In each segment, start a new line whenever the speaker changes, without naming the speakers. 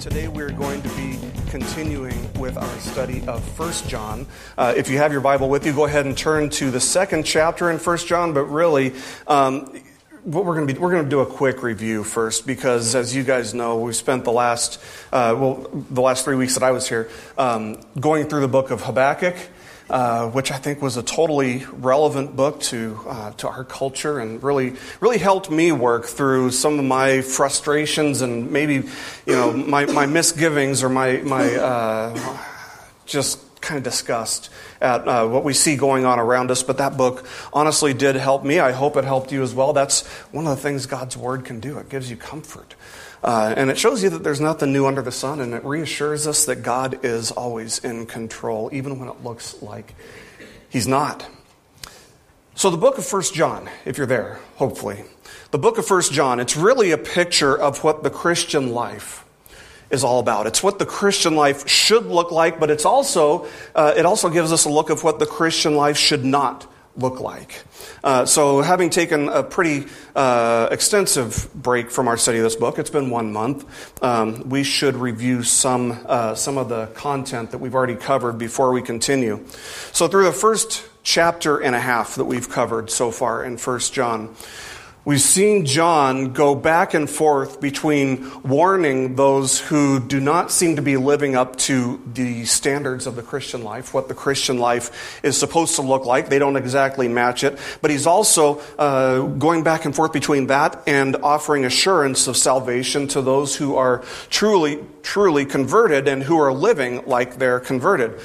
today we're going to be continuing with our study of First John. Uh, if you have your Bible with you, go ahead and turn to the second chapter in First John. But really, um, what we're going to be we're going to do a quick review first because, as you guys know, we spent the last uh, well the last three weeks that I was here um, going through the book of Habakkuk uh, which I think was a totally relevant book to, uh, to our culture and really, really helped me work through some of my frustrations and maybe, you know, my, my misgivings or my, my uh, just kind of disgust at uh, what we see going on around us. But that book honestly did help me. I hope it helped you as well. That's one of the things God's Word can do. It gives you comfort. Uh, and it shows you that there's nothing new under the sun, and it reassures us that God is always in control, even when it looks like He's not. So, the book of First John, if you're there, hopefully, the book of First John, it's really a picture of what the Christian life is all about. It's what the Christian life should look like, but it's also, uh, it also gives us a look of what the Christian life should not look like. Uh, so, having taken a pretty uh, extensive break from our study of this book, it's been one month, um, we should review some, uh, some of the content that we've already covered before we continue. So, through the first chapter and a half that we've covered so far in 1 John, We've seen John go back and forth between warning those who do not seem to be living up to the standards of the Christian life, what the Christian life is supposed to look like. They don't exactly match it. But he's also uh, going back and forth between that and offering assurance of salvation to those who are truly, truly converted and who are living like they're converted.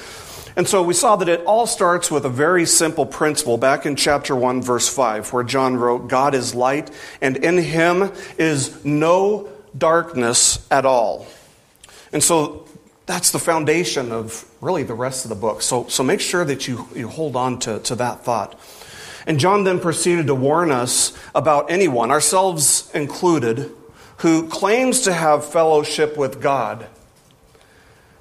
And so we saw that it all starts with a very simple principle back in chapter 1, verse 5, where John wrote, God is light, and in him is no darkness at all. And so that's the foundation of really the rest of the book. So, so make sure that you, you hold on to, to that thought. And John then proceeded to warn us about anyone, ourselves included, who claims to have fellowship with God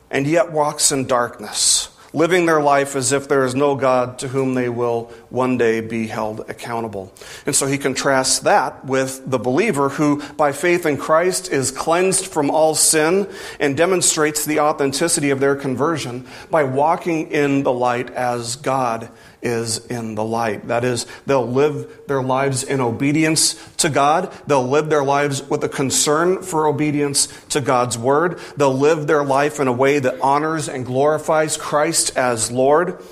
and yet walks in darkness living their life as if there is no God to whom they will one day be held accountable. And so he contrasts that with the believer who, by faith in Christ, is cleansed from all sin and demonstrates the authenticity of their conversion by walking in the light as God is in the light. That is, they'll live their lives in obedience to God. They'll live their lives with a concern for obedience to God's word. They'll live their life in a way that honors and glorifies Christ as Lord.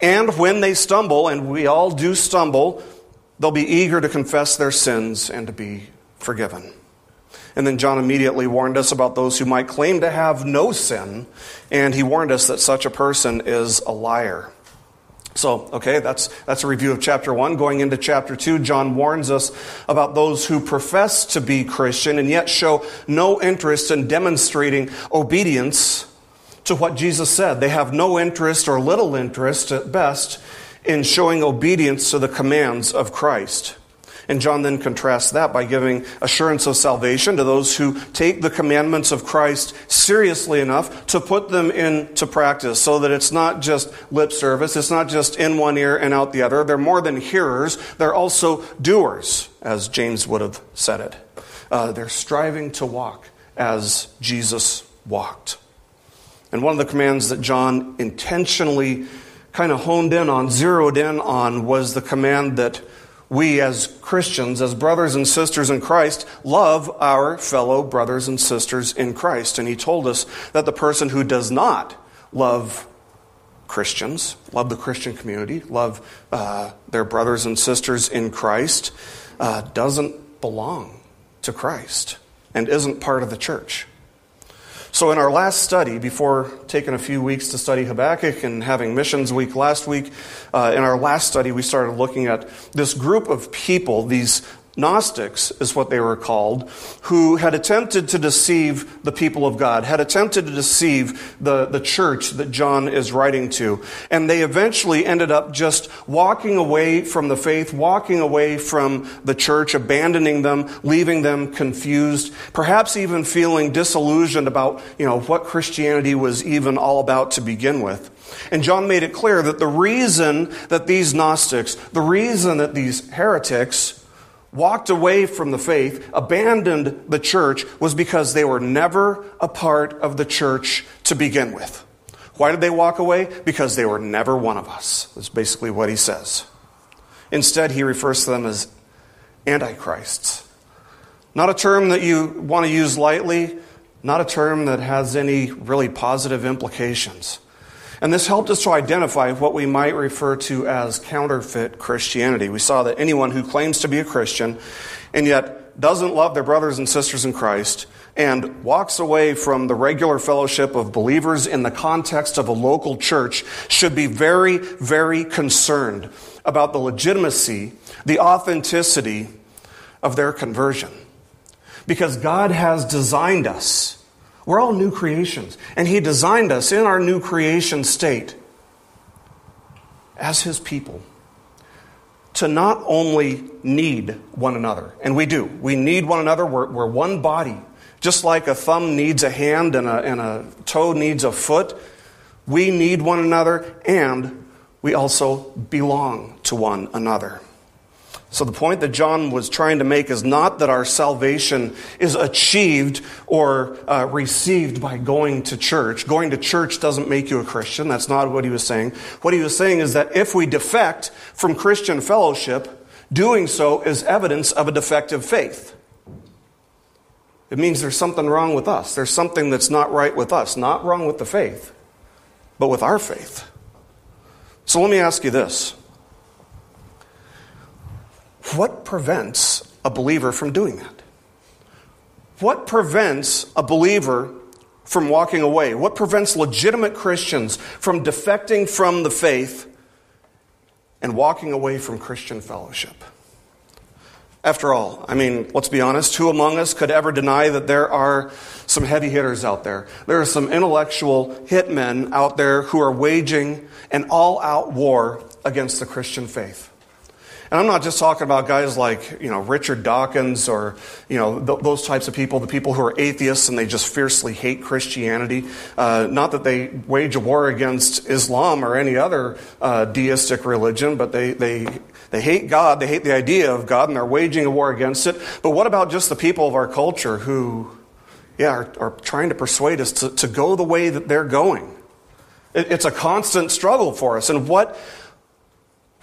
And when they stumble, and we all do stumble, they'll be eager to confess their sins and to be forgiven. And then John immediately warned us about those who might claim to have no sin, and he warned us that such a person is a liar. So, okay, that's, that's a review of chapter one. Going into chapter two, John warns us about those who profess to be Christian and yet show no interest in demonstrating obedience to what Jesus said. They have no interest or little interest at best in showing obedience to the commands of Christ. And John then contrasts that by giving assurance of salvation to those who take the commandments of Christ seriously enough to put them into practice so that it's not just lip service, it's not just in one ear and out the other. They're more than hearers, they're also doers, as James would have said it. Uh, they're striving to walk as Jesus walked. And one of the commands that John intentionally kind of honed in on, zeroed in on, was the command that we as Christians, as brothers and sisters in Christ, love our fellow brothers and sisters in Christ. And he told us that the person who does not love Christians, love the Christian community, love uh, their brothers and sisters in Christ, uh, doesn't belong to Christ and isn't part of the church. So, in our last study, before taking a few weeks to study Habakkuk and having Missions Week last week, uh, in our last study, we started looking at this group of people, these Gnostics is what they were called, who had attempted to deceive the people of God, had attempted to deceive the, the church that John is writing to. And they eventually ended up just walking away from the faith, walking away from the church, abandoning them, leaving them confused, perhaps even feeling disillusioned about, you know, what Christianity was even all about to begin with. And John made it clear that the reason that these Gnostics, the reason that these heretics, walked away from the faith, abandoned the church, was because they were never a part of the church to begin with. Why did they walk away? Because they were never one of us. That's basically what he says. Instead, he refers to them as antichrists. Not a term that you want to use lightly, not a term that has any really positive implications. And this helped us to identify what we might refer to as counterfeit Christianity. We saw that anyone who claims to be a Christian and yet doesn't love their brothers and sisters in Christ and walks away from the regular fellowship of believers in the context of a local church should be very, very concerned about the legitimacy, the authenticity of their conversion. Because God has designed us we're all new creations. And He designed us in our new creation state as His people to not only need one another, and we do, we need one another, we're, we're one body. Just like a thumb needs a hand and a, and a toe needs a foot, we need one another and we also belong to one another. So, the point that John was trying to make is not that our salvation is achieved or uh, received by going to church. Going to church doesn't make you a Christian. That's not what he was saying. What he was saying is that if we defect from Christian fellowship, doing so is evidence of a defective faith. It means there's something wrong with us. There's something that's not right with us. Not wrong with the faith, but with our faith. So, let me ask you this. What prevents a believer from doing that? What prevents a believer from walking away? What prevents legitimate Christians from defecting from the faith and walking away from Christian fellowship? After all, I mean, let's be honest, who among us could ever deny that there are some heavy hitters out there? There are some intellectual hitmen out there who are waging an all out war against the Christian faith. And I'm not just talking about guys like, you know, Richard Dawkins or, you know, th- those types of people, the people who are atheists and they just fiercely hate Christianity. Uh, not that they wage a war against Islam or any other uh, deistic religion, but they, they, they hate God, they hate the idea of God, and they're waging a war against it. But what about just the people of our culture who, yeah, are, are trying to persuade us to, to go the way that they're going? It, it's a constant struggle for us. And what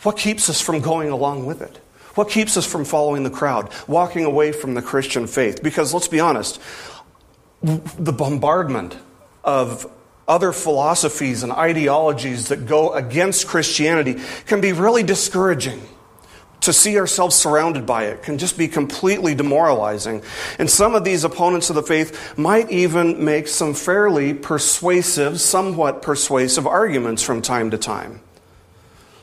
what keeps us from going along with it? What keeps us from following the crowd, walking away from the Christian faith? Because let's be honest, the bombardment of other philosophies and ideologies that go against Christianity can be really discouraging. To see ourselves surrounded by it can just be completely demoralizing. And some of these opponents of the faith might even make some fairly persuasive, somewhat persuasive arguments from time to time.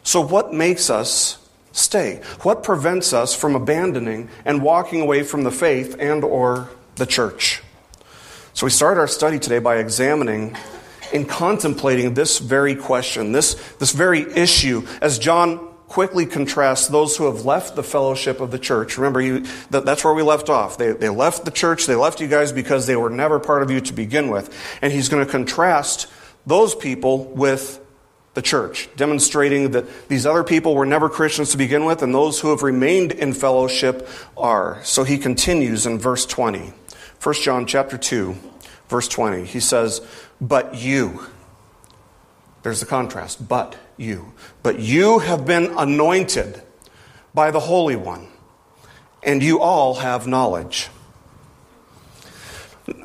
So, what makes us stay? What prevents us from abandoning and walking away from the faith and or the church? So we start our study today by examining and contemplating this very question, this, this very issue, as John quickly contrasts those who have left the fellowship of the church. Remember, you, that, that's where we left off. They, they left the church, they left you guys because they were never part of you to begin with. And he's going to contrast those people with the church, demonstrating that these other people were never Christians to begin with, and those who have remained in fellowship are. So he continues in verse 20. 1 John chapter 2, verse 20. He says, But you, there's the contrast, but you, but you have been anointed by the Holy One, and you all have knowledge.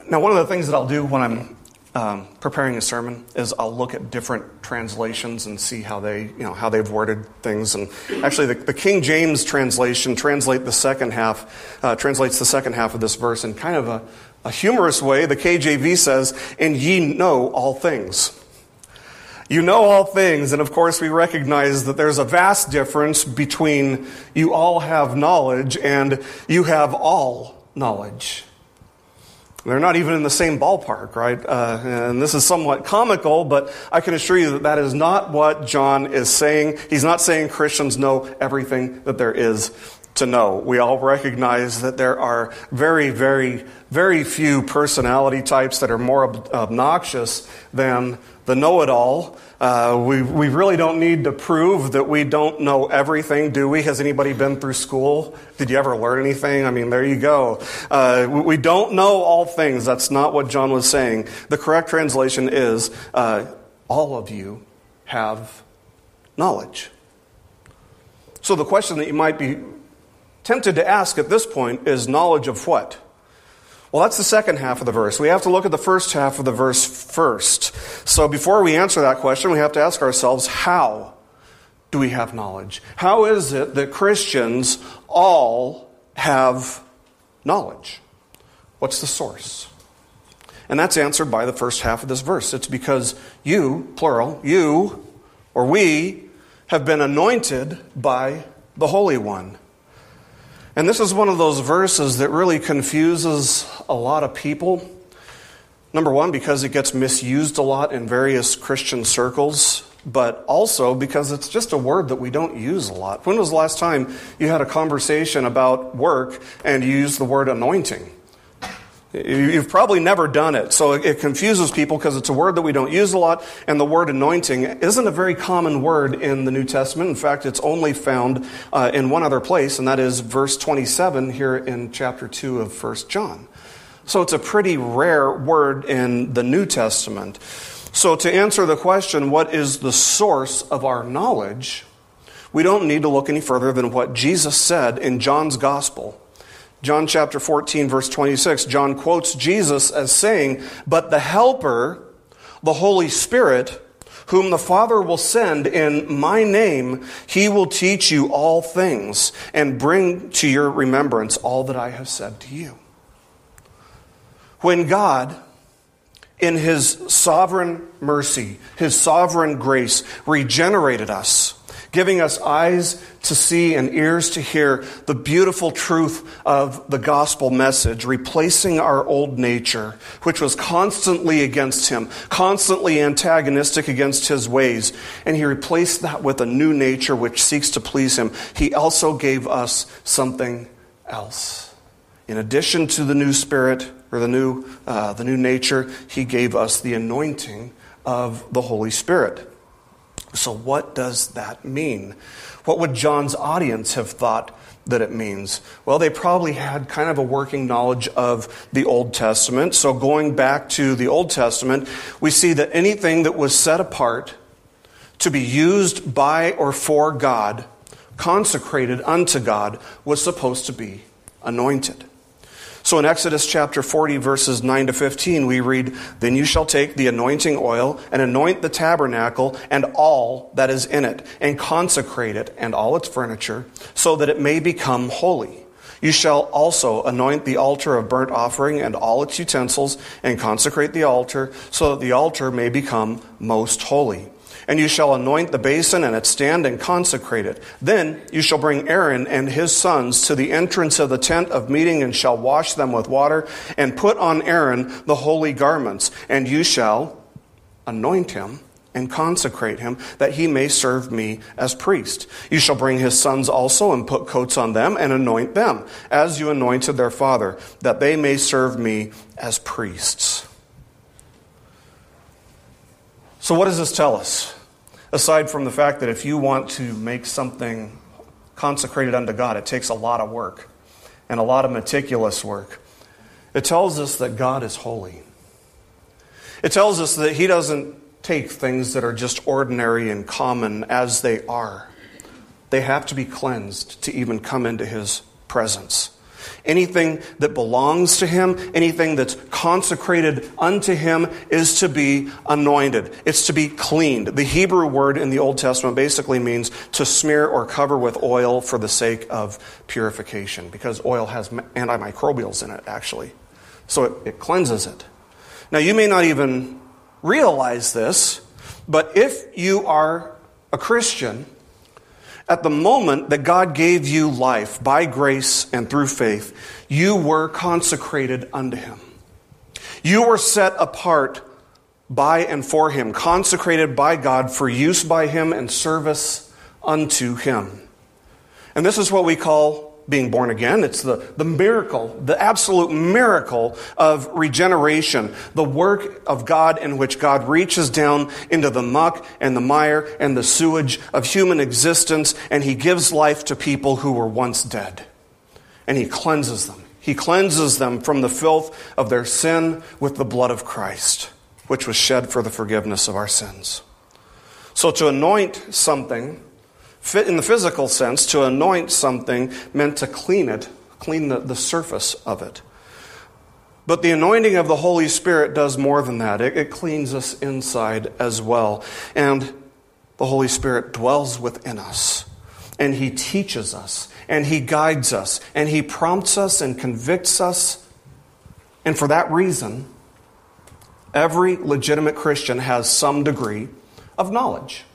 Now, one of the things that I'll do when I'm um, preparing a sermon is I'll look at different translations and see how they, you know, how they've worded things. And actually, the, the King James translation translate the second half, uh, translates the second half of this verse in kind of a, a humorous way. The KJV says, "And ye know all things." You know all things, and of course, we recognize that there's a vast difference between you all have knowledge and you have all knowledge. They're not even in the same ballpark, right? Uh, and this is somewhat comical, but I can assure you that that is not what John is saying. He's not saying Christians know everything that there is to know. We all recognize that there are very, very, very few personality types that are more ob- obnoxious than the know it all. Uh, we, we really don't need to prove that we don't know everything, do we? Has anybody been through school? Did you ever learn anything? I mean, there you go. Uh, we don't know all things. That's not what John was saying. The correct translation is uh, all of you have knowledge. So the question that you might be tempted to ask at this point is knowledge of what? Well, that's the second half of the verse. We have to look at the first half of the verse first. So before we answer that question, we have to ask ourselves how do we have knowledge? How is it that Christians all have knowledge? What's the source? And that's answered by the first half of this verse. It's because you, plural, you or we have been anointed by the Holy One. And this is one of those verses that really confuses a lot of people. Number one, because it gets misused a lot in various Christian circles, but also because it's just a word that we don't use a lot. When was the last time you had a conversation about work and you used the word anointing? You've probably never done it, so it confuses people because it's a word that we don't use a lot, and the word anointing isn't a very common word in the New Testament. In fact, it's only found uh, in one other place, and that is verse 27 here in chapter 2 of 1 John. So it's a pretty rare word in the New Testament. So, to answer the question, what is the source of our knowledge? We don't need to look any further than what Jesus said in John's Gospel John chapter 14, verse 26, John quotes Jesus as saying, But the Helper, the Holy Spirit, whom the Father will send in my name, he will teach you all things and bring to your remembrance all that I have said to you. When God, in his sovereign mercy, his sovereign grace, regenerated us, giving us eyes to see and ears to hear the beautiful truth of the gospel message, replacing our old nature, which was constantly against him, constantly antagonistic against his ways. And he replaced that with a new nature which seeks to please him. He also gave us something else. In addition to the new spirit or the new, uh, the new nature, he gave us the anointing of the Holy Spirit. So, what does that mean? What would John's audience have thought that it means? Well, they probably had kind of a working knowledge of the Old Testament. So, going back to the Old Testament, we see that anything that was set apart to be used by or for God, consecrated unto God, was supposed to be anointed. So in Exodus chapter 40, verses 9 to 15, we read, Then you shall take the anointing oil and anoint the tabernacle and all that is in it, and consecrate it and all its furniture, so that it may become holy. You shall also anoint the altar of burnt offering and all its utensils, and consecrate the altar, so that the altar may become most holy. And you shall anoint the basin and its stand and consecrate it. Then you shall bring Aaron and his sons to the entrance of the tent of meeting and shall wash them with water and put on Aaron the holy garments. And you shall anoint him and consecrate him that he may serve me as priest. You shall bring his sons also and put coats on them and anoint them as you anointed their father that they may serve me as priests. So, what does this tell us? Aside from the fact that if you want to make something consecrated unto God, it takes a lot of work and a lot of meticulous work. It tells us that God is holy. It tells us that He doesn't take things that are just ordinary and common as they are. They have to be cleansed to even come into His presence. Anything that belongs to him, anything that's consecrated unto him, is to be anointed. It's to be cleaned. The Hebrew word in the Old Testament basically means to smear or cover with oil for the sake of purification, because oil has antimicrobials in it, actually. So it, it cleanses it. Now, you may not even realize this, but if you are a Christian, at the moment that God gave you life by grace and through faith, you were consecrated unto Him. You were set apart by and for Him, consecrated by God for use by Him and service unto Him. And this is what we call being born again. It's the, the miracle, the absolute miracle of regeneration, the work of God in which God reaches down into the muck and the mire and the sewage of human existence, and He gives life to people who were once dead. And He cleanses them. He cleanses them from the filth of their sin with the blood of Christ, which was shed for the forgiveness of our sins. So to anoint something, in the physical sense, to anoint something meant to clean it, clean the, the surface of it. But the anointing of the Holy Spirit does more than that. It, it cleans us inside as well. And the Holy Spirit dwells within us. And He teaches us. And He guides us. And He prompts us and convicts us. And for that reason, every legitimate Christian has some degree of knowledge.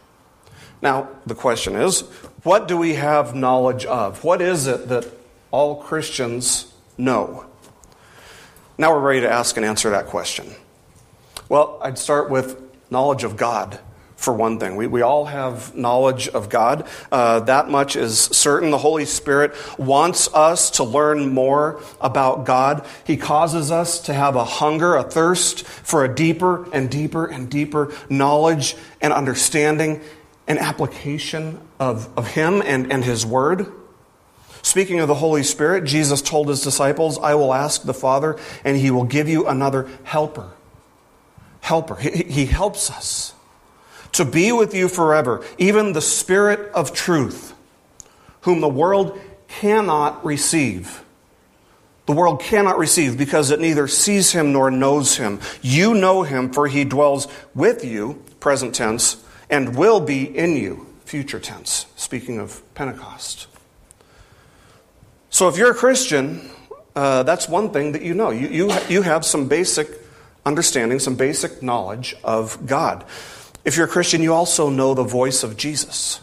Now, the question is what do we have knowledge of? What is it that all Christians know? Now we're ready to ask and answer that question. Well, I'd start with knowledge of God for one thing. We, we all have knowledge of God. Uh, that much is certain. The Holy Spirit wants us to learn more about God. He causes us to have a hunger, a thirst for a deeper and deeper and deeper knowledge and understanding and application of, of Him and, and His Word. Speaking of the Holy Spirit, Jesus told His disciples, I will ask the Father, and He will give you another helper. Helper. He, he helps us to be with you forever, even the Spirit of truth, whom the world cannot receive. The world cannot receive because it neither sees him nor knows him. You know him, for he dwells with you, present tense, and will be in you, future tense, speaking of Pentecost. So if you're a Christian, uh, that's one thing that you know. You, you, you have some basic understanding, some basic knowledge of God. If you're a Christian, you also know the voice of Jesus.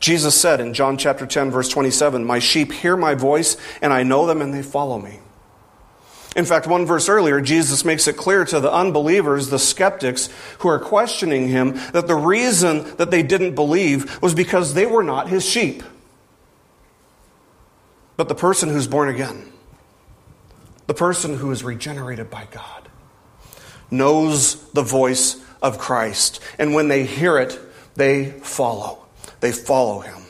Jesus said in John chapter 10 verse 27, "My sheep hear my voice, and I know them and they follow me." In fact, one verse earlier, Jesus makes it clear to the unbelievers, the skeptics who are questioning him, that the reason that they didn't believe was because they were not his sheep. But the person who's born again, the person who is regenerated by God, knows the voice of Christ. And when they hear it, they follow. They follow him.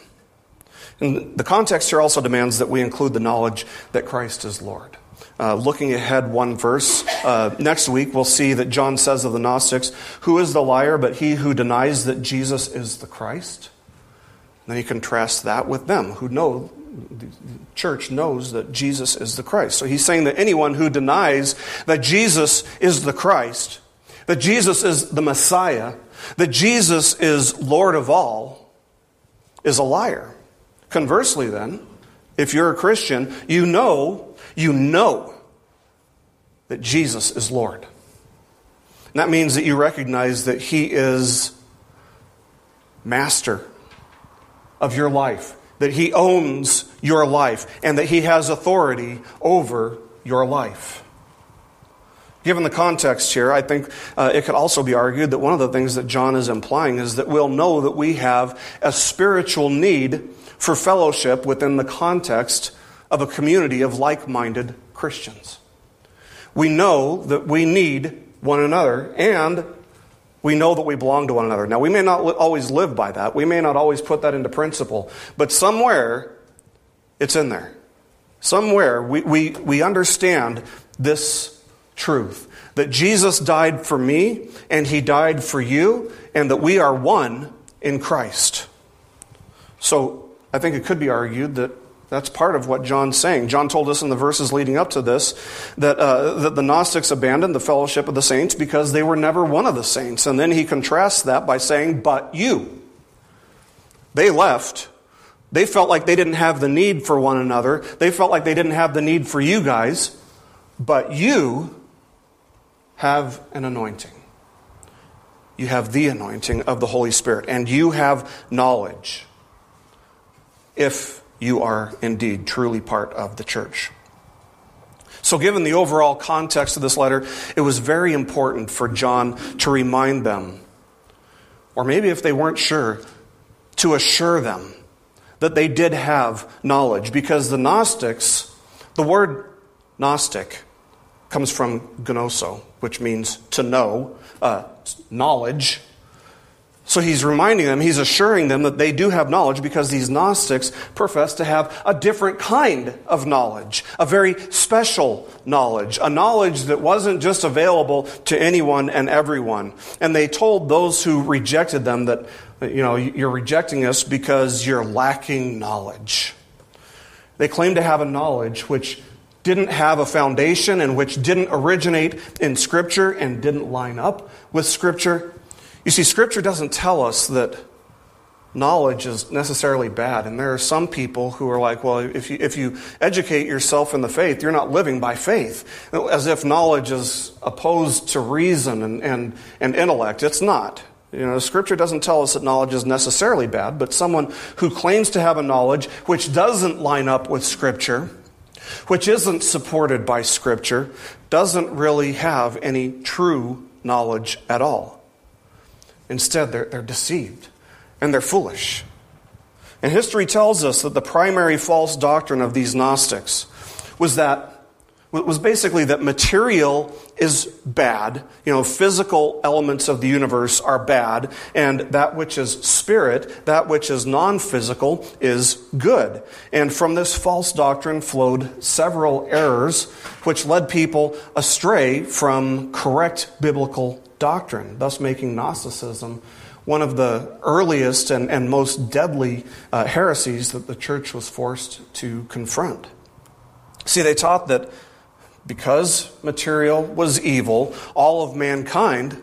And the context here also demands that we include the knowledge that Christ is Lord. Uh, looking ahead one verse, uh, next week we'll see that John says of the Gnostics, Who is the liar but he who denies that Jesus is the Christ? And then he contrasts that with them who know, the church knows that Jesus is the Christ. So he's saying that anyone who denies that Jesus is the Christ that Jesus is the Messiah, that Jesus is Lord of all, is a liar. Conversely, then, if you're a Christian, you know, you know that Jesus is Lord. And that means that you recognize that He is master of your life, that He owns your life, and that He has authority over your life. Given the context here, I think uh, it could also be argued that one of the things that John is implying is that we'll know that we have a spiritual need for fellowship within the context of a community of like minded Christians. We know that we need one another and we know that we belong to one another. Now, we may not always live by that, we may not always put that into principle, but somewhere it's in there. Somewhere we, we, we understand this truth that Jesus died for me and he died for you, and that we are one in Christ. So I think it could be argued that that's part of what John's saying. John told us in the verses leading up to this that, uh, that the Gnostics abandoned the fellowship of the saints because they were never one of the saints. And then he contrasts that by saying, But you. They left. They felt like they didn't have the need for one another. They felt like they didn't have the need for you guys. But you have an anointing. You have the anointing of the Holy Spirit, and you have knowledge if you are indeed truly part of the church. So, given the overall context of this letter, it was very important for John to remind them, or maybe if they weren't sure, to assure them that they did have knowledge because the Gnostics, the word Gnostic comes from gnoso, which means to know, uh, knowledge. So he's reminding them, he's assuring them that they do have knowledge because these Gnostics profess to have a different kind of knowledge, a very special knowledge, a knowledge that wasn't just available to anyone and everyone. And they told those who rejected them that, you know, you're rejecting us because you're lacking knowledge. They claim to have a knowledge which didn't have a foundation and which didn't originate in Scripture and didn't line up with Scripture. You see, Scripture doesn't tell us that knowledge is necessarily bad. And there are some people who are like, well, if you, if you educate yourself in the faith, you're not living by faith. As if knowledge is opposed to reason and, and, and intellect. It's not. You know, Scripture doesn't tell us that knowledge is necessarily bad, but someone who claims to have a knowledge which doesn't line up with Scripture which isn't supported by Scripture, doesn't really have any true knowledge at all. Instead, they're, they're deceived and they're foolish. And history tells us that the primary false doctrine of these Gnostics was that was basically that material is bad. You know, physical elements of the universe are bad, and that which is spirit, that which is non physical, is good. And from this false doctrine flowed several errors, which led people astray from correct biblical doctrine, thus making Gnosticism one of the earliest and, and most deadly uh, heresies that the church was forced to confront. See, they taught that because material was evil, all of mankind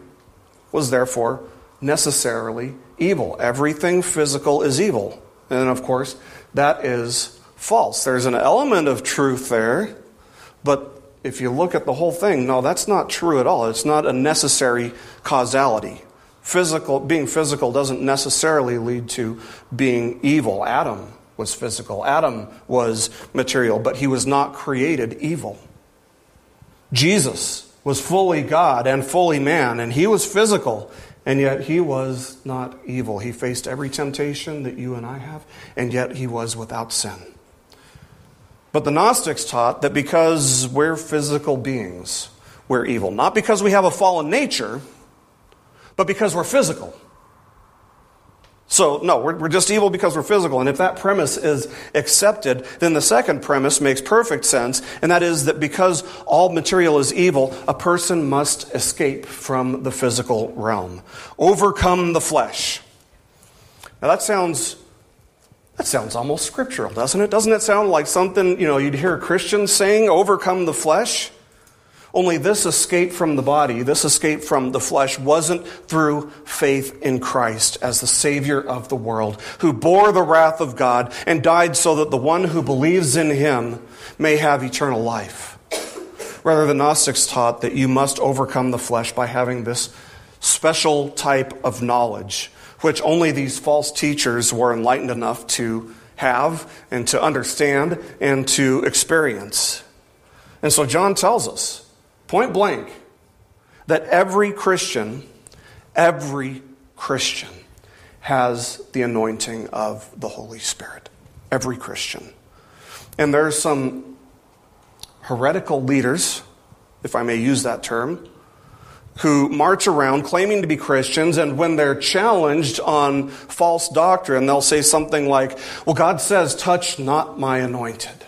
was therefore necessarily evil. Everything physical is evil. And of course, that is false. There's an element of truth there, but if you look at the whole thing, no, that's not true at all. It's not a necessary causality. Physical, being physical doesn't necessarily lead to being evil. Adam was physical. Adam was material, but he was not created evil. Jesus was fully God and fully man, and he was physical, and yet he was not evil. He faced every temptation that you and I have, and yet he was without sin. But the Gnostics taught that because we're physical beings, we're evil. Not because we have a fallen nature, but because we're physical. So, no, we're, we're just evil because we're physical. And if that premise is accepted, then the second premise makes perfect sense, and that is that because all material is evil, a person must escape from the physical realm, overcome the flesh. Now, that sounds. That sounds almost scriptural, doesn't it? Doesn't it sound like something, you know, you'd hear Christians saying, overcome the flesh? Only this escape from the body, this escape from the flesh, wasn't through faith in Christ as the Savior of the world, who bore the wrath of God and died so that the one who believes in him may have eternal life. Rather, the Gnostics taught that you must overcome the flesh by having this special type of knowledge, which only these false teachers were enlightened enough to have and to understand and to experience. And so John tells us point blank, that every Christian, every Christian has the anointing of the Holy Spirit. Every Christian. And there are some heretical leaders, if I may use that term, who march around claiming to be Christians, and when they're challenged on false doctrine, they'll say something like, Well, God says, touch not my anointed.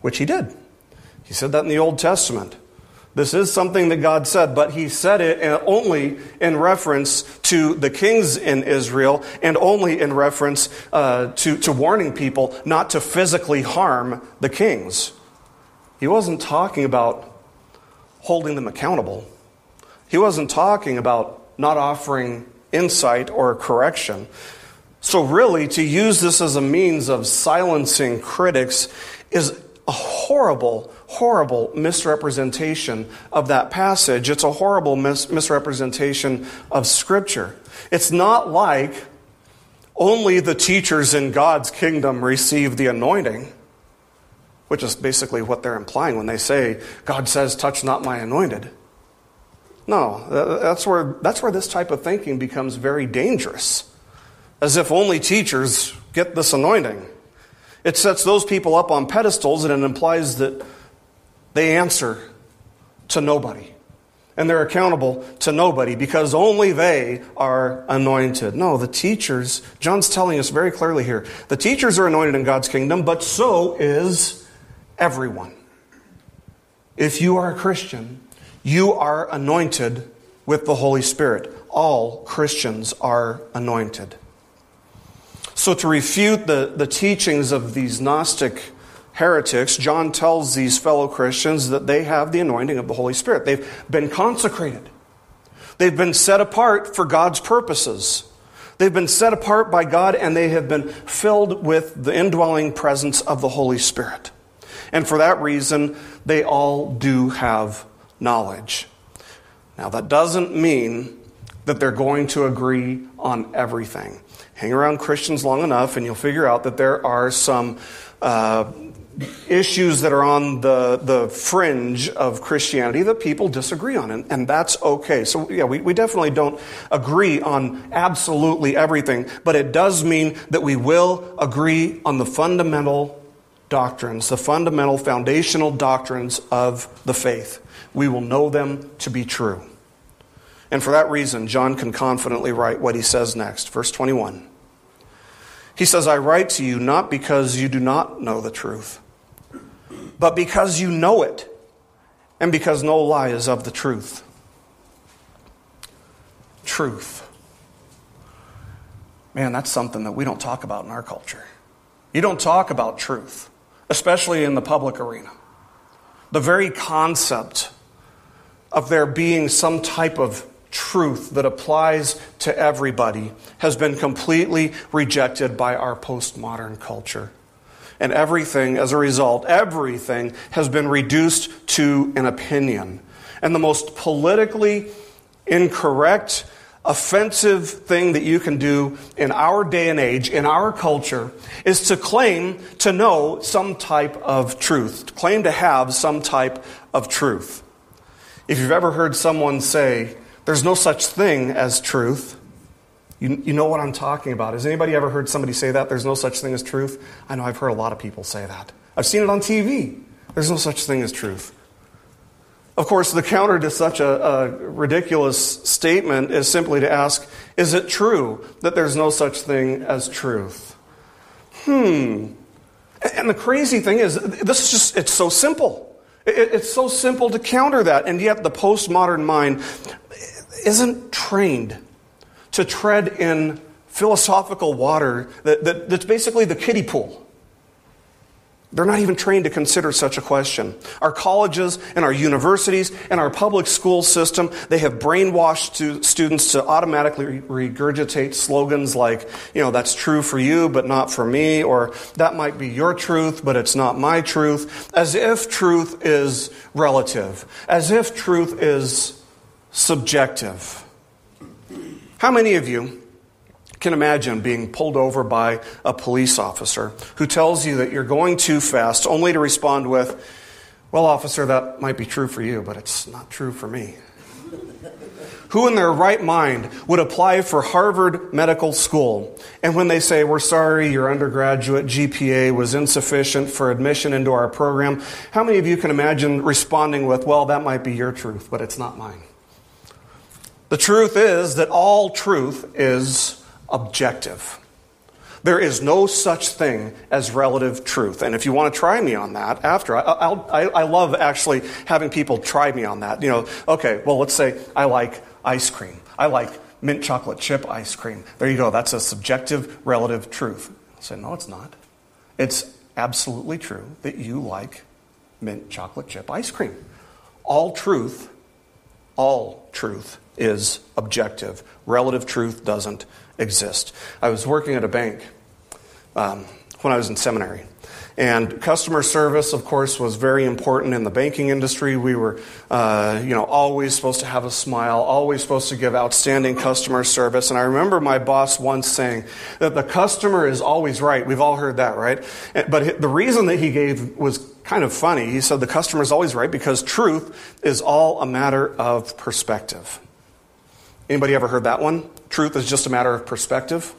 Which he did. He said that in the Old Testament. This is something that God said, but He said it only in reference to the kings in Israel and only in reference uh, to, to warning people not to physically harm the kings. He wasn't talking about holding them accountable, He wasn't talking about not offering insight or correction. So, really, to use this as a means of silencing critics is a horrible horrible misrepresentation of that passage. It's a horrible mis- misrepresentation of Scripture. It's not like only the teachers in God's kingdom receive the anointing, which is basically what they're implying when they say, God says, touch not my anointed. No, uh, uh, that's where, that's where this type of thinking becomes very dangerous. as if only teachers get this anointing. It sets those people up on pedestals and it implies that they answer to nobody. And they're accountable to nobody because only they are anointed. No, the teachers, John's telling us very clearly here the teachers are anointed in God's kingdom, but so is everyone. If you are a Christian, you are anointed with the Holy Spirit. All Christians are anointed. So, to refute the, the teachings of these Gnostic heretics, John tells these fellow Christians that they have the anointing of the Holy Spirit. They've been consecrated, they've been set apart for God's purposes. They've been set apart by God and they have been filled with the indwelling presence of the Holy Spirit. And for that reason, they all do have knowledge. Now, that doesn't mean that they're going to agree on everything. Hang around Christians long enough, and you'll figure out that there are some uh, issues that are on the, the fringe of Christianity that people disagree on, and, and that's okay. So, yeah, we, we definitely don't agree on absolutely everything, but it does mean that we will agree on the fundamental doctrines, the fundamental foundational doctrines of the faith. We will know them to be true. And for that reason, John can confidently write what he says next. Verse 21. He says, I write to you not because you do not know the truth, but because you know it, and because no lie is of the truth. Truth. Man, that's something that we don't talk about in our culture. You don't talk about truth, especially in the public arena. The very concept of there being some type of truth that applies to everybody has been completely rejected by our postmodern culture. And everything, as a result, everything has been reduced to an opinion. And the most politically incorrect, offensive thing that you can do in our day and age, in our culture, is to claim to know some type of truth, to claim to have some type of truth. If you've ever heard someone say, there's no such thing as truth, you, you know what I'm talking about. Has anybody ever heard somebody say that? There's no such thing as truth? I know I've heard a lot of people say that. I've seen it on TV. There's no such thing as truth. Of course, the counter to such a, a, ridiculous statement is simply to ask Is it true that there's no such thing as truth? Hmm. And the crazy thing is, this is just, it's so simple. It's so simple to counter that. And yet, the postmodern mind isn't trained to tread in philosophical water that, that, that's basically the kiddie pool. They're not even trained to consider such a question. Our colleges and our universities and our public school system, they have brainwashed students to automatically regurgitate slogans like, you know, that's true for you, but not for me, or that might be your truth, but it's not my truth, as if truth is relative, as if truth is subjective. How many of you can imagine being pulled over by a police officer who tells you that you're going too fast, only to respond with, Well, officer, that might be true for you, but it's not true for me. Who in their right mind would apply for Harvard Medical School? And when they say, We're sorry, your undergraduate GPA was insufficient for admission into our program, how many of you can imagine responding with, Well, that might be your truth, but it's not mine? The truth is that all truth is objective. There is no such thing as relative truth. And if you want to try me on that after, I, I, I love actually having people try me on that. You know, okay, well, let's say I like ice cream. I like mint chocolate chip ice cream. There you go. That's a subjective relative truth. I say, no, it's not. It's absolutely true that you like mint chocolate chip ice cream. All truth, all truth is objective. Relative truth doesn't exist. I was working at a bank um, when I was in seminary. And customer service, of course, was very important in the banking industry. We were, uh, you know, always supposed to have a smile, always supposed to give outstanding customer service. And I remember my boss once saying that the customer is always right. We've all heard that, right? But the reason that he gave was kind of funny. He said the customer is always right because truth is all a matter of perspective. Anybody ever heard that one? Truth is just a matter of perspective.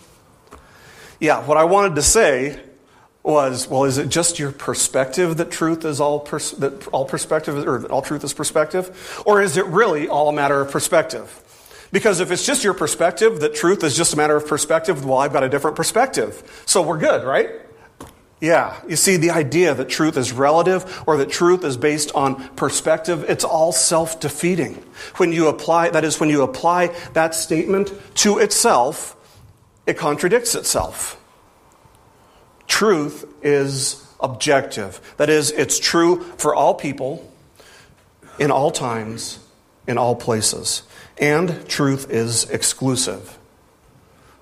Yeah, what I wanted to say was, well, is it just your perspective that truth is all pers- that all perspective or all truth is perspective, or is it really all a matter of perspective? Because if it's just your perspective that truth is just a matter of perspective, well, I've got a different perspective, so we're good, right? Yeah, you see, the idea that truth is relative or that truth is based on perspective, it's all self defeating. When you apply, that is, when you apply that statement to itself, it contradicts itself. Truth is objective. That is, it's true for all people, in all times, in all places. And truth is exclusive.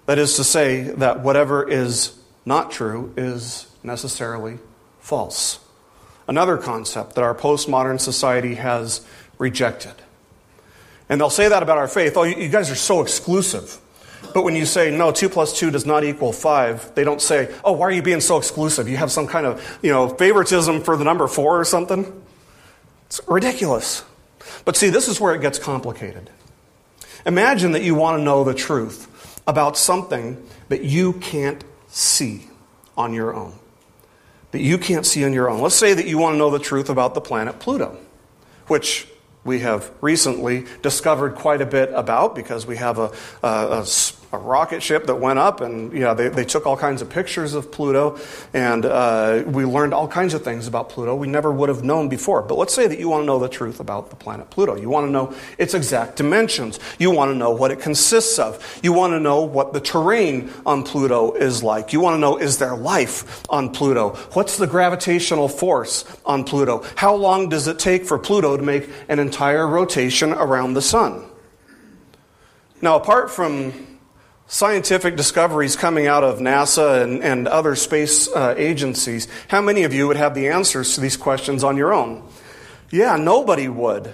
That is to say, that whatever is not true is necessarily false. Another concept that our postmodern society has rejected. And they'll say that about our faith. Oh, you guys are so exclusive. But when you say, no, 2 plus 2 does not equal 5, they don't say, oh, why are you being so exclusive? You have some kind of, you know, favoritism for the number 4 or something? It's ridiculous. But see, this is where it gets complicated. Imagine that you want to know the truth about something that you can't see on your own that you can't see on your own. Let's say that you want to know the truth about the planet Pluto, which we have recently discovered quite a bit about because we have a, a, a a rocket ship that went up, and know, they, they took all kinds of pictures of Pluto, and uh, we learned all kinds of things about Pluto we never would have known before. But let's say that you want to know the truth about the planet Pluto. You want to know its exact dimensions. You want to know what it consists of. You want to know what the terrain on Pluto is like. You want to know is there life on Pluto? What's the gravitational force on Pluto? How long does it take for Pluto to make an entire rotation around the sun? Now, apart from scientific discoveries coming out of NASA and, and other space uh, agencies, how many of you would have the answers to these questions on your own? Yeah, nobody would.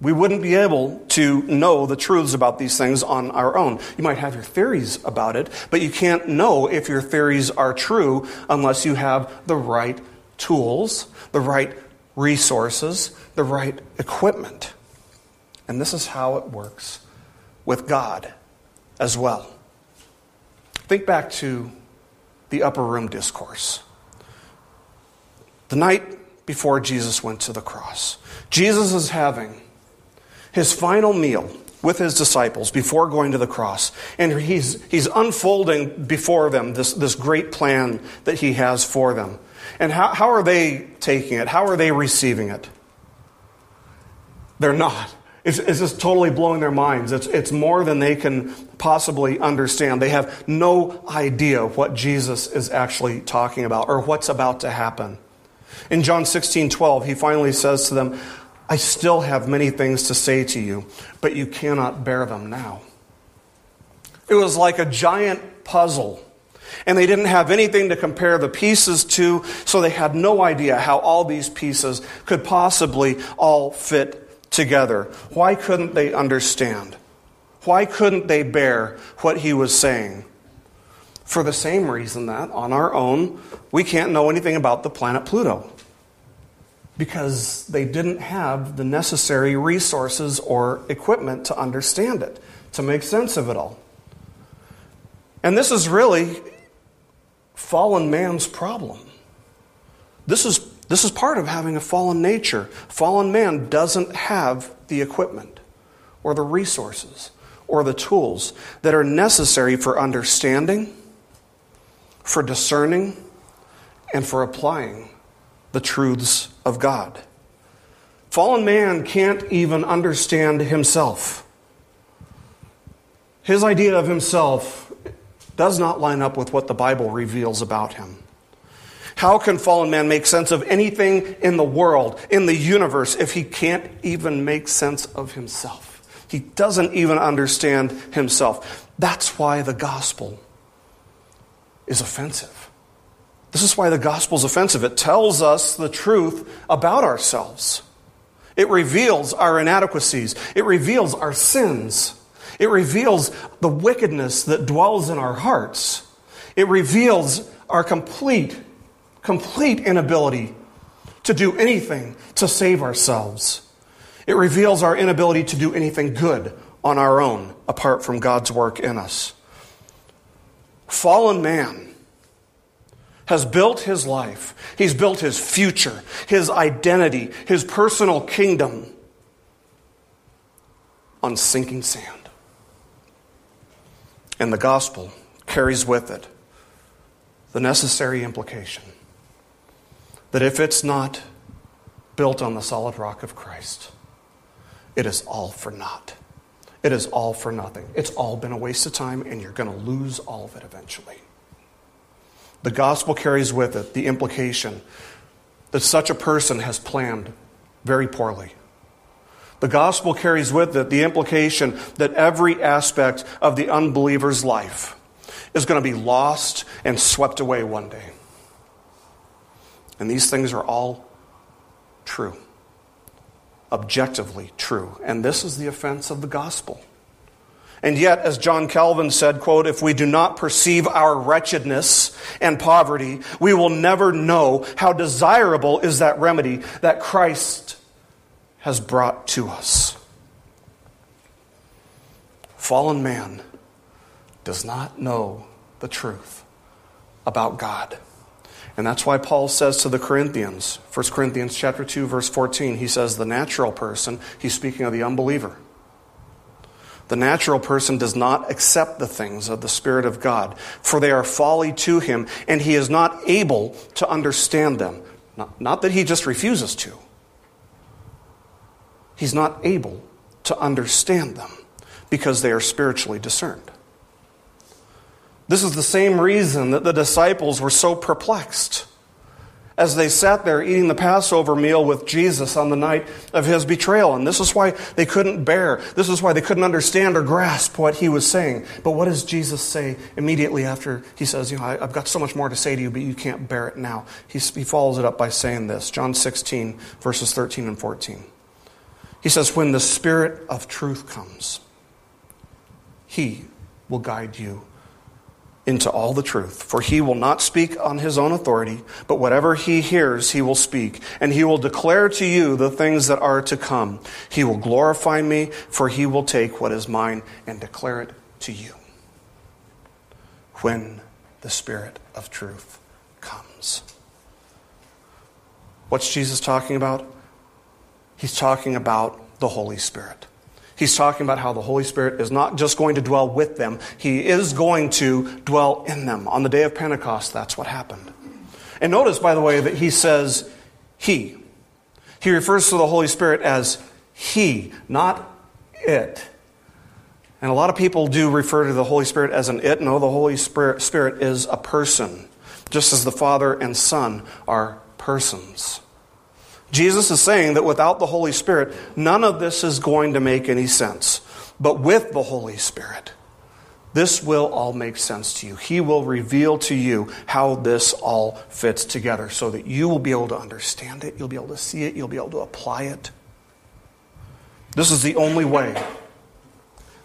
We wouldn't be able to know the truths about these things on our own. You might have your theories about it, but you can't know if your theories are true unless you have the right tools, the right resources, the right equipment. And this is how it works with God as well. Think back to the upper room discourse. The night before Jesus went to the cross, Jesus is having his final meal with his disciples before going to the cross. And he's, he's unfolding before them this, this great plan that he has for them. And how, how are they taking it? How are they receiving it? They're not. It's, it's just totally blowing their minds. It's, it's more than they can possibly understand. They have no idea what Jesus is actually talking about or what's about to happen. In John 16 12, he finally says to them, I still have many things to say to you, but you cannot bear them now. It was like a giant puzzle. And they didn't have anything to compare the pieces to, so they had no idea how all these pieces could possibly all fit together. Why couldn't they understand? Why couldn't they bear what he was saying? For the same reason that, on our own, we can't know anything about the planet Pluto. Because they didn't have the necessary resources or equipment to understand it, to make sense of it all. And this is really fallen man's problem. This is this is part of having a fallen nature. Fallen man doesn't have the equipment or the resources or the tools that are necessary for understanding, for discerning, and for applying the truths of God. Fallen man can't even understand himself. His idea of himself does not line up with what the Bible reveals about him. How can fallen man make sense of anything in the world, in the universe, if he can't even make sense of himself? He doesn't even understand himself. That's why the gospel is offensive. This is why the gospel is offensive. It tells us the truth about ourselves. It reveals our inadequacies. It reveals our sins. It reveals the wickedness that dwells in our hearts. It reveals our complete complete inability to do anything to save ourselves. It reveals our inability to do anything good on our own apart from God's work in us. fallen man has built his life, he's built his future, his identity, his personal kingdom on sinking sand. And the gospel carries with it the necessary implication that if it's not built on the solid rock of Christ, it is all for naught. It is all for nothing. It's all been a waste of time, and you're going to lose all of it eventually. The gospel carries with it the implication that such a person has planned very poorly. The gospel carries with it the implication that every aspect of the unbeliever's life is going to be lost and swept away one day. And these things are all true, objectively true. And this is the offense of the gospel. And yet, as John Calvin said, quote, if we do not perceive our wretchedness and poverty, we will never know how desirable is that remedy that Christ has brought to us. Fallen man does not know the truth about God. And that's why Paul says to the Corinthians, 1 Corinthians chapter 2 verse 14, he says the natural person, he's speaking of the unbeliever. The natural person does not accept the things of the Spirit of God, for they are folly to him, and he is not able to understand them. Not, not that he just refuses to, he's not able to understand them because they are spiritually discerned. This is the same reason that the disciples were so perplexed as they sat there eating the Passover meal with Jesus on the night of his betrayal. And this is why they couldn't bear, this is why they couldn't understand or grasp what he was saying. But what does Jesus say immediately after he says, You know, I've got so much more to say to you, but you can't bear it now? He, he follows it up by saying this John 16, verses 13 and 14. He says, When the Spirit of truth comes, he will guide you into all the truth. For he will not speak on his own authority, but whatever he hears, he will speak, and he will declare to you the things that are to come. He will glorify me, for he will take what is mine and declare it to you. When the Spirit of truth comes. What's Jesus talking about? He's talking about the Holy Spirit. He's talking about how the Holy Spirit is not just going to dwell with them, He is going to dwell in them. On the day of Pentecost, that's what happened. And notice, by the way, that He says He. He refers to the Holy Spirit as He, not it. And a lot of people do refer to the Holy Spirit as an it. No, the Holy Spirit, Spirit is a person, just as the Father and Son are persons. Jesus is saying that without the Holy Spirit, none of this is going to make any sense. But with the Holy Spirit, this will all make sense to you. He will reveal to you how this all fits together so that you will be able to understand it, you'll be able to see it, you'll be able to apply it. This is the only way.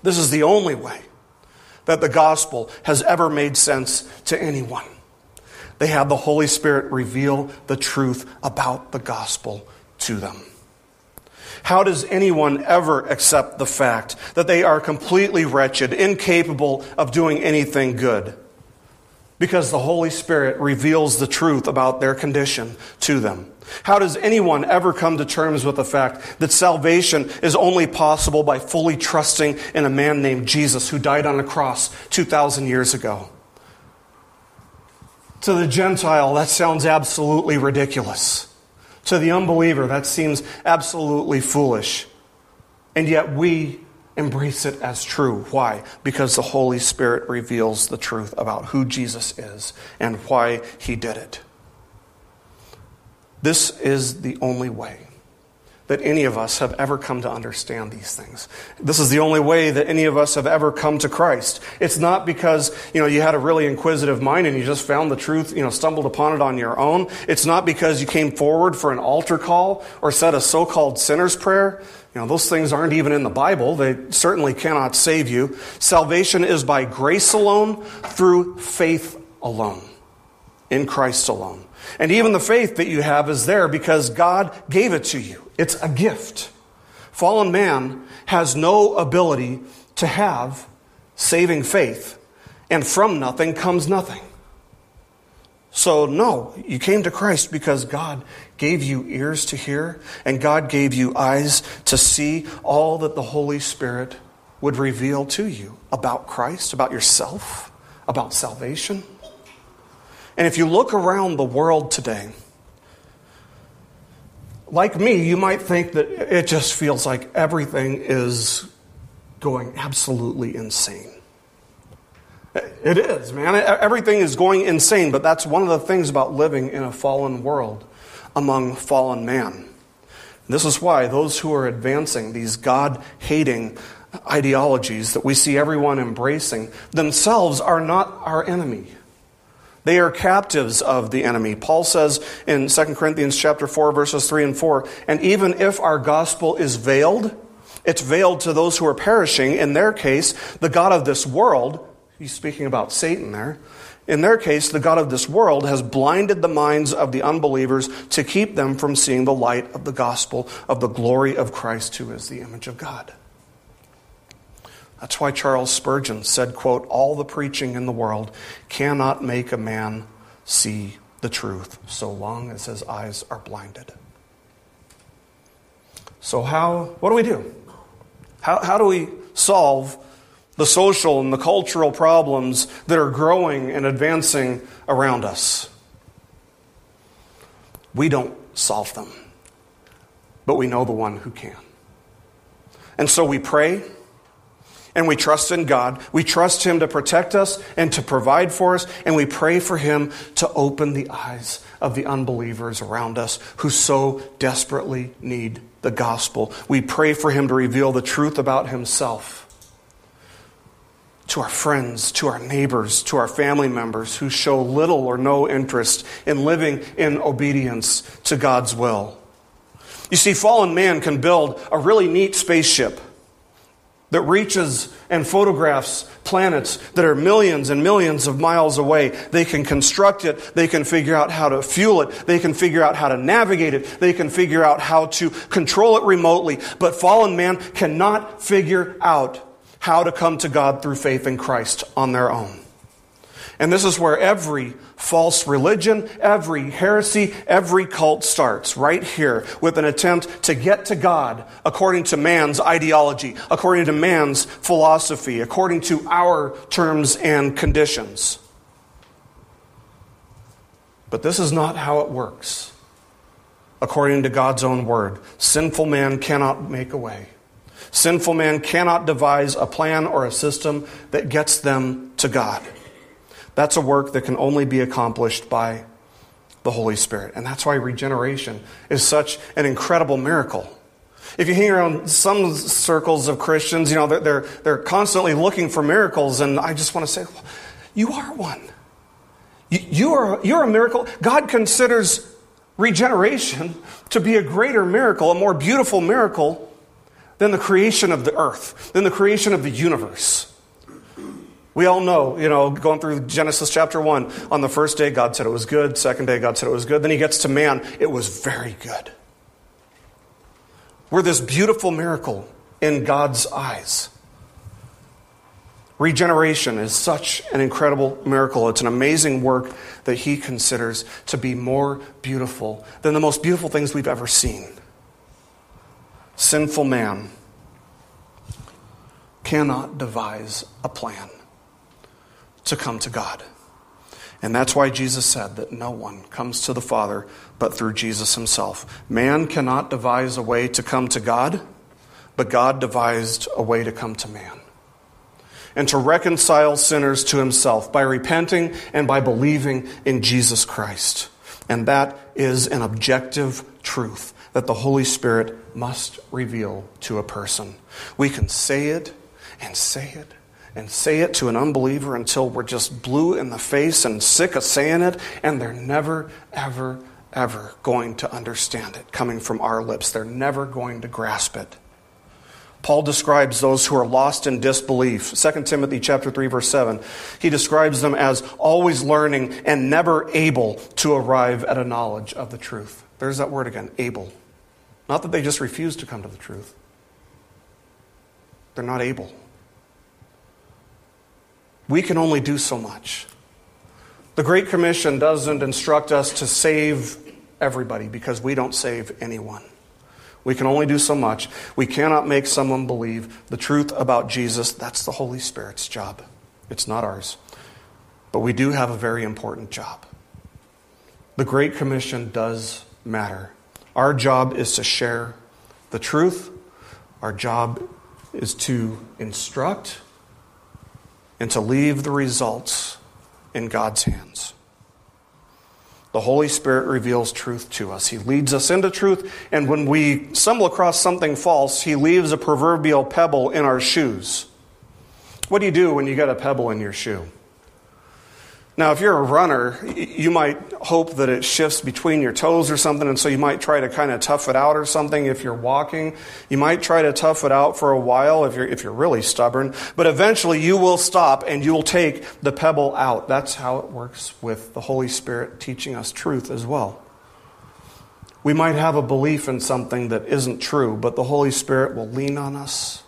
This is the only way that the gospel has ever made sense to anyone. They had the Holy Spirit reveal the truth about the gospel to them. How does anyone ever accept the fact that they are completely wretched, incapable of doing anything good? Because the Holy Spirit reveals the truth about their condition to them. How does anyone ever come to terms with the fact that salvation is only possible by fully trusting in a man named Jesus who died on a cross 2,000 years ago? To the Gentile, that sounds absolutely ridiculous. To the unbeliever, that seems absolutely foolish. And yet we embrace it as true. Why? Because the Holy Spirit reveals the truth about who Jesus is and why he did it. This is the only way that any of us have ever come to understand these things. This is the only way that any of us have ever come to Christ. It's not because, you know, you had a really inquisitive mind and you just found the truth, you know, stumbled upon it on your own. It's not because you came forward for an altar call or said a so-called sinner's prayer. You know, those things aren't even in the Bible. They certainly cannot save you. Salvation is by grace alone, through faith alone, in Christ alone. And even the faith that you have is there because God gave it to you. It's a gift. Fallen man has no ability to have saving faith And from nothing comes nothing. So, no, you came to Christ because God gave you ears to hear and God gave you eyes to see all that the Holy Spirit would reveal to you about Christ, about yourself, about salvation. And if you look around the world today, like me, you might think that it just feels like everything is going absolutely insane. It is, man. Everything is going insane, but that's one of the things about living in a fallen world among fallen man. This is why those who are advancing these God hating ideologies that we see everyone embracing themselves are not our enemy. They are captives of the enemy. Paul says in 2 Corinthians chapter 4 verses 3 and 4, and even if our gospel is veiled, it's veiled to those who are perishing. In their case, the God of this world, he's speaking about Satan there. In their case, the God of this world has blinded the minds of the unbelievers to keep them from seeing the light of the gospel of the glory of Christ, who is the image of God. That's why Charles Spurgeon said, quote, all the preaching in the world cannot make a man see the truth so long as his eyes are blinded. So how what do we do? How, how do we solve the social and the cultural problems that are growing and advancing around us? We don't solve them, but we know the one who can. And so we pray and we trust in God. We trust Him to protect us and to provide for us, and we pray for Him to open the eyes of the unbelievers around us who so desperately need the gospel. We pray for Him to reveal the truth about Himself to our friends, to our neighbors, to our family members who show little or no interest in living in obedience to God's will. You see, fallen man can build a really neat spaceship that reaches and photographs planets that are millions and millions of miles away. They can construct it. They can figure out how to fuel it. They can figure out how to navigate it. They can figure out how to control it remotely. But fallen man cannot figure out how to come to God through faith in Christ on their own. And this is where every false religion, every heresy, every cult starts right here with an attempt to get to God according to man's ideology, according to man's philosophy, according to our terms and conditions. But this is not how it works. According to God's own word, sinful man cannot make a way. Sinful man cannot devise a plan or a system that gets them to God. That's a work that can only be accomplished by the Holy Spirit. And that's why regeneration is such an incredible miracle. If you hang around some circles of Christians, you know, they're, they're, they're constantly looking for miracles, and I just want to say, well, you are one. You, you are, you're a miracle. God considers regeneration to be a greater miracle, a more beautiful miracle than the creation of the earth, than the creation of the universe. We all know, you know, going through Genesis chapter 1, on the first day, God said it was good. Second day, God said it was good. Then he gets to man, it was very good. We're this beautiful miracle in God's eyes. Regeneration is such an incredible miracle. It's an amazing work that he considers to be more beautiful than the most beautiful things we've ever seen. Sinful man cannot devise a plan to come to God. And that's why Jesus said that no one comes to the Father but through Jesus himself. Man cannot devise a way to come to God, but God devised a way to come to man. And to reconcile sinners to himself by repenting and by believing in Jesus Christ. And that is an objective truth that the Holy Spirit must reveal to a person. We can say it and say it and say it to an unbeliever until we're just blue in the face and sick of saying it, and they're never, ever, ever going to understand it coming from our lips. They're never going to grasp it. Paul describes those who are lost in disbelief. 2 Timothy chapter 3 verse 7. He describes them as always learning and never able to arrive at a knowledge of the truth. There's that word again, able. Not that they just refuse to come to the truth. They're not able. We can only do so much. The Great Commission doesn't instruct us to save everybody because we don't save anyone. We can only do so much. We cannot make someone believe the truth about Jesus. That's the Holy Spirit's job. It's not ours. But we do have a very important job. The Great Commission does matter. Our job is to share the truth, our job is to instruct and to leave the results in God's hands. The Holy Spirit reveals truth to us. He leads us into truth, and when we stumble across something false, He leaves a proverbial pebble in our shoes. What do you do when you get a pebble in your shoe? Now, if you're a runner, you might hope that it shifts between your toes or something, and so you might try to kind of tough it out or something. If you're walking, you might try to tough it out for a while if you're, if you're really stubborn, but eventually you will stop and you will take the pebble out. That's how it works with the Holy Spirit teaching us truth as well. We might have a belief in something that isn't true, but the Holy Spirit will lean on us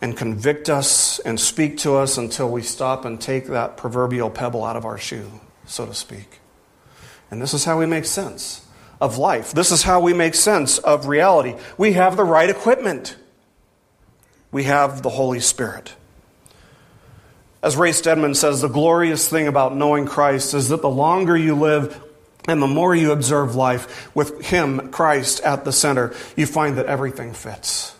and convict us and speak to us until we stop and take that proverbial pebble out of our shoe, so to speak. And this is how we make sense of life. This is how we make sense of reality. We have the right equipment, we have the Holy Spirit. As Ray Stedman says, the glorious thing about knowing Christ is that the longer you live, and the more you observe life with Him, Christ, at the center, you find that everything fits.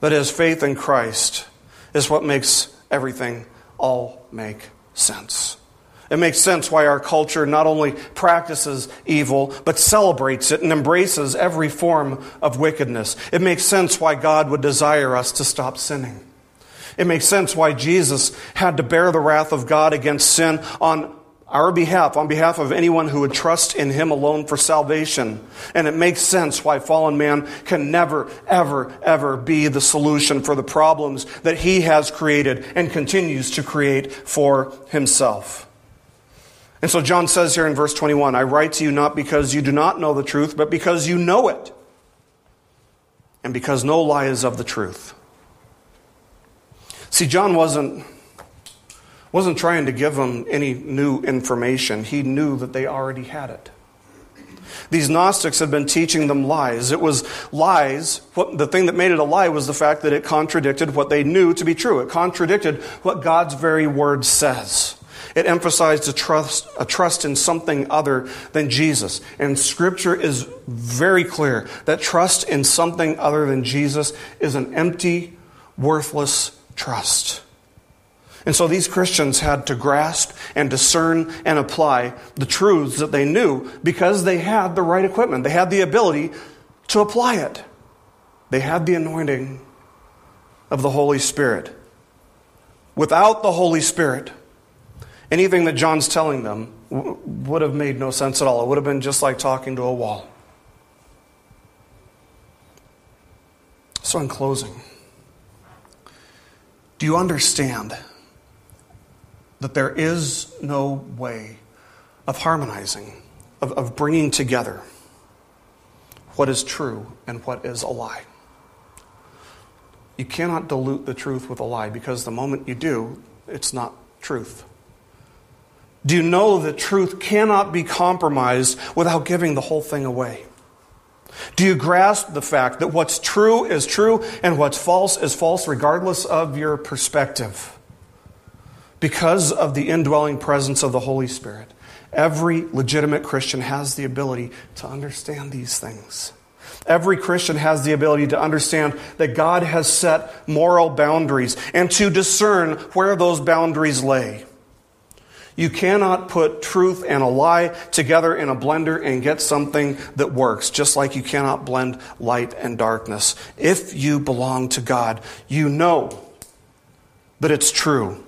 That is, faith in Christ is what makes everything all make sense. It makes sense why our culture not only practices evil, but celebrates it and embraces every form of wickedness. It makes sense why God would desire us to stop sinning. It makes sense why Jesus had to bear the wrath of God against sin on our behalf, on behalf of anyone who would trust in Him alone for salvation. And it makes sense why fallen man can never, ever, ever be the solution for the problems that He has created and continues to create for Himself. And so John says here in verse 21 I write to you not because you do not know the truth, but because you know it, and because no lie is of the truth. See, John wasn't wasn't trying to give them any new information. He knew that they already had it. These Gnostics had been teaching them lies. It was lies. What, the thing that made it a lie was the fact that it contradicted what they knew to be true. It contradicted what God's very word says. It emphasized a trust, a trust in something other than Jesus. And Scripture is very clear that trust in something other than Jesus is an empty, worthless trust. And so these Christians had to grasp and discern and apply the truths that they knew because they had the right equipment. They had the ability to apply it. They had the anointing of the Holy Spirit. Without the Holy Spirit, anything that John's telling them would have made no sense at all. It would have been just like talking to a wall. So, in closing, do you understand? That there is no way of harmonizing, of, of bringing together what is true and what is a lie. You cannot dilute the truth with a lie because the moment you do, it's not truth. Do you know that truth cannot be compromised without giving the whole thing away? Do you grasp the fact that what's true is true and what's false is false regardless of your perspective? Because of the indwelling presence of the Holy Spirit, every legitimate Christian has the ability to understand these things. Every Christian has the ability to understand that God has set moral boundaries and to discern where those boundaries lay. You cannot put truth and a lie together in a blender and get something that works, just like you cannot blend light and darkness. If you belong to God, you know that it's true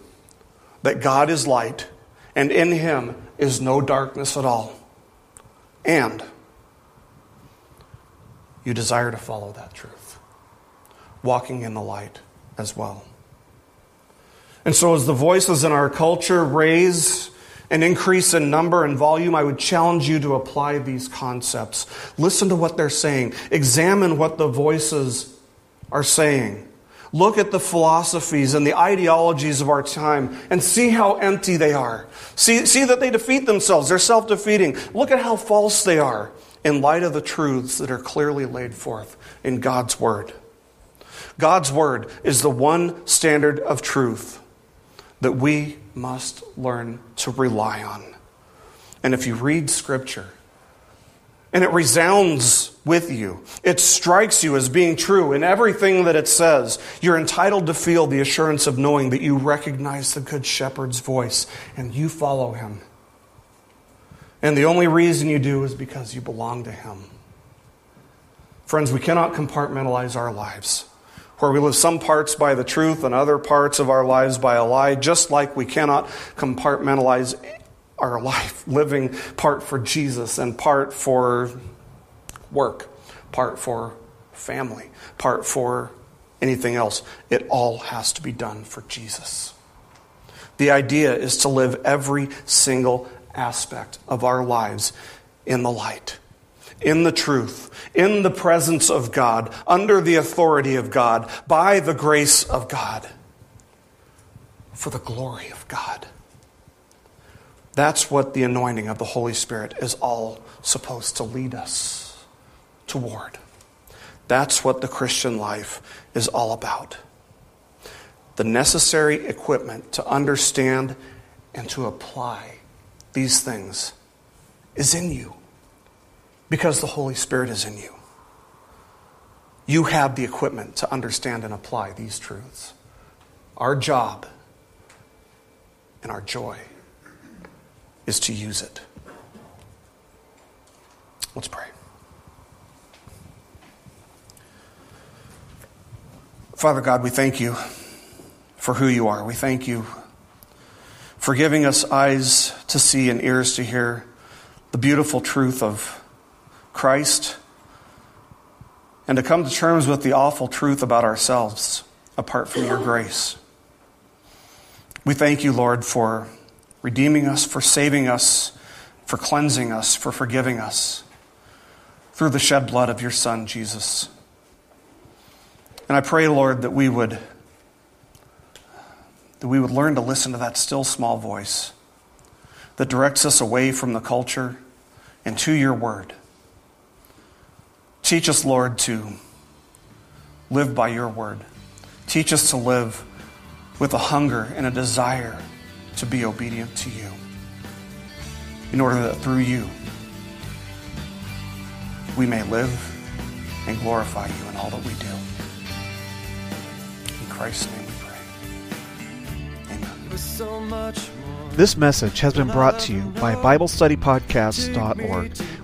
that God is light, and in him is no darkness at all. And you desire to follow that truth, walking in the light as well. And so, as the voices in our culture raise and increase in number and volume, I would challenge you to apply these concepts. Listen to what they're saying, examine what the voices are saying. Look at the philosophies and the ideologies of our time and see how empty they are. See, see that they defeat themselves. They're self defeating. Look at how false they are in light of the truths that are clearly laid forth in God's Word. God's Word is the one standard of truth that we must learn to rely on. And if you read Scripture, and it resounds with you. It strikes you as being true in everything that it says. You're entitled to feel the assurance of knowing that you recognize the Good Shepherd's voice and you follow him. And the only reason you do is because you belong to him. Friends, we cannot compartmentalize our lives, where we live some parts by the truth and other parts of our lives by a lie, just like we cannot compartmentalize our life, living part for Jesus and part for work, part for family, part for anything else. It all has to be done for Jesus. The idea is to live every single aspect of our lives in the light, in the truth, in the presence of God, under the authority of God, by the grace of God, for the glory of God. That's what the anointing of the Holy Spirit is all supposed to lead us toward. That's what the Christian life is all about. The necessary equipment to understand and to apply these things is in you because the Holy Spirit is in you. You have the equipment to understand and apply these truths. Our job and our joy is to use it. Let's pray. Father God, we thank you for who you are. We thank you for giving us eyes to see and ears to hear the beautiful truth of Christ and to come to terms with the awful truth about ourselves apart from your grace. We thank you, Lord, for redeeming us, for saving us, for cleansing us, for forgiving us through the shed blood of your Son, Jesus. And I pray, Lord, that we would that we would learn to listen to that still small voice that directs us away from the culture and to your word. Teach us, Lord, to live by your word. Teach us to live with a hunger and a desire to be obedient to you, in order that through you we may live and glorify you in all that we do. In Christ's name we pray. Amen.
This message has been brought to you by BibleStudyPodcasts.org.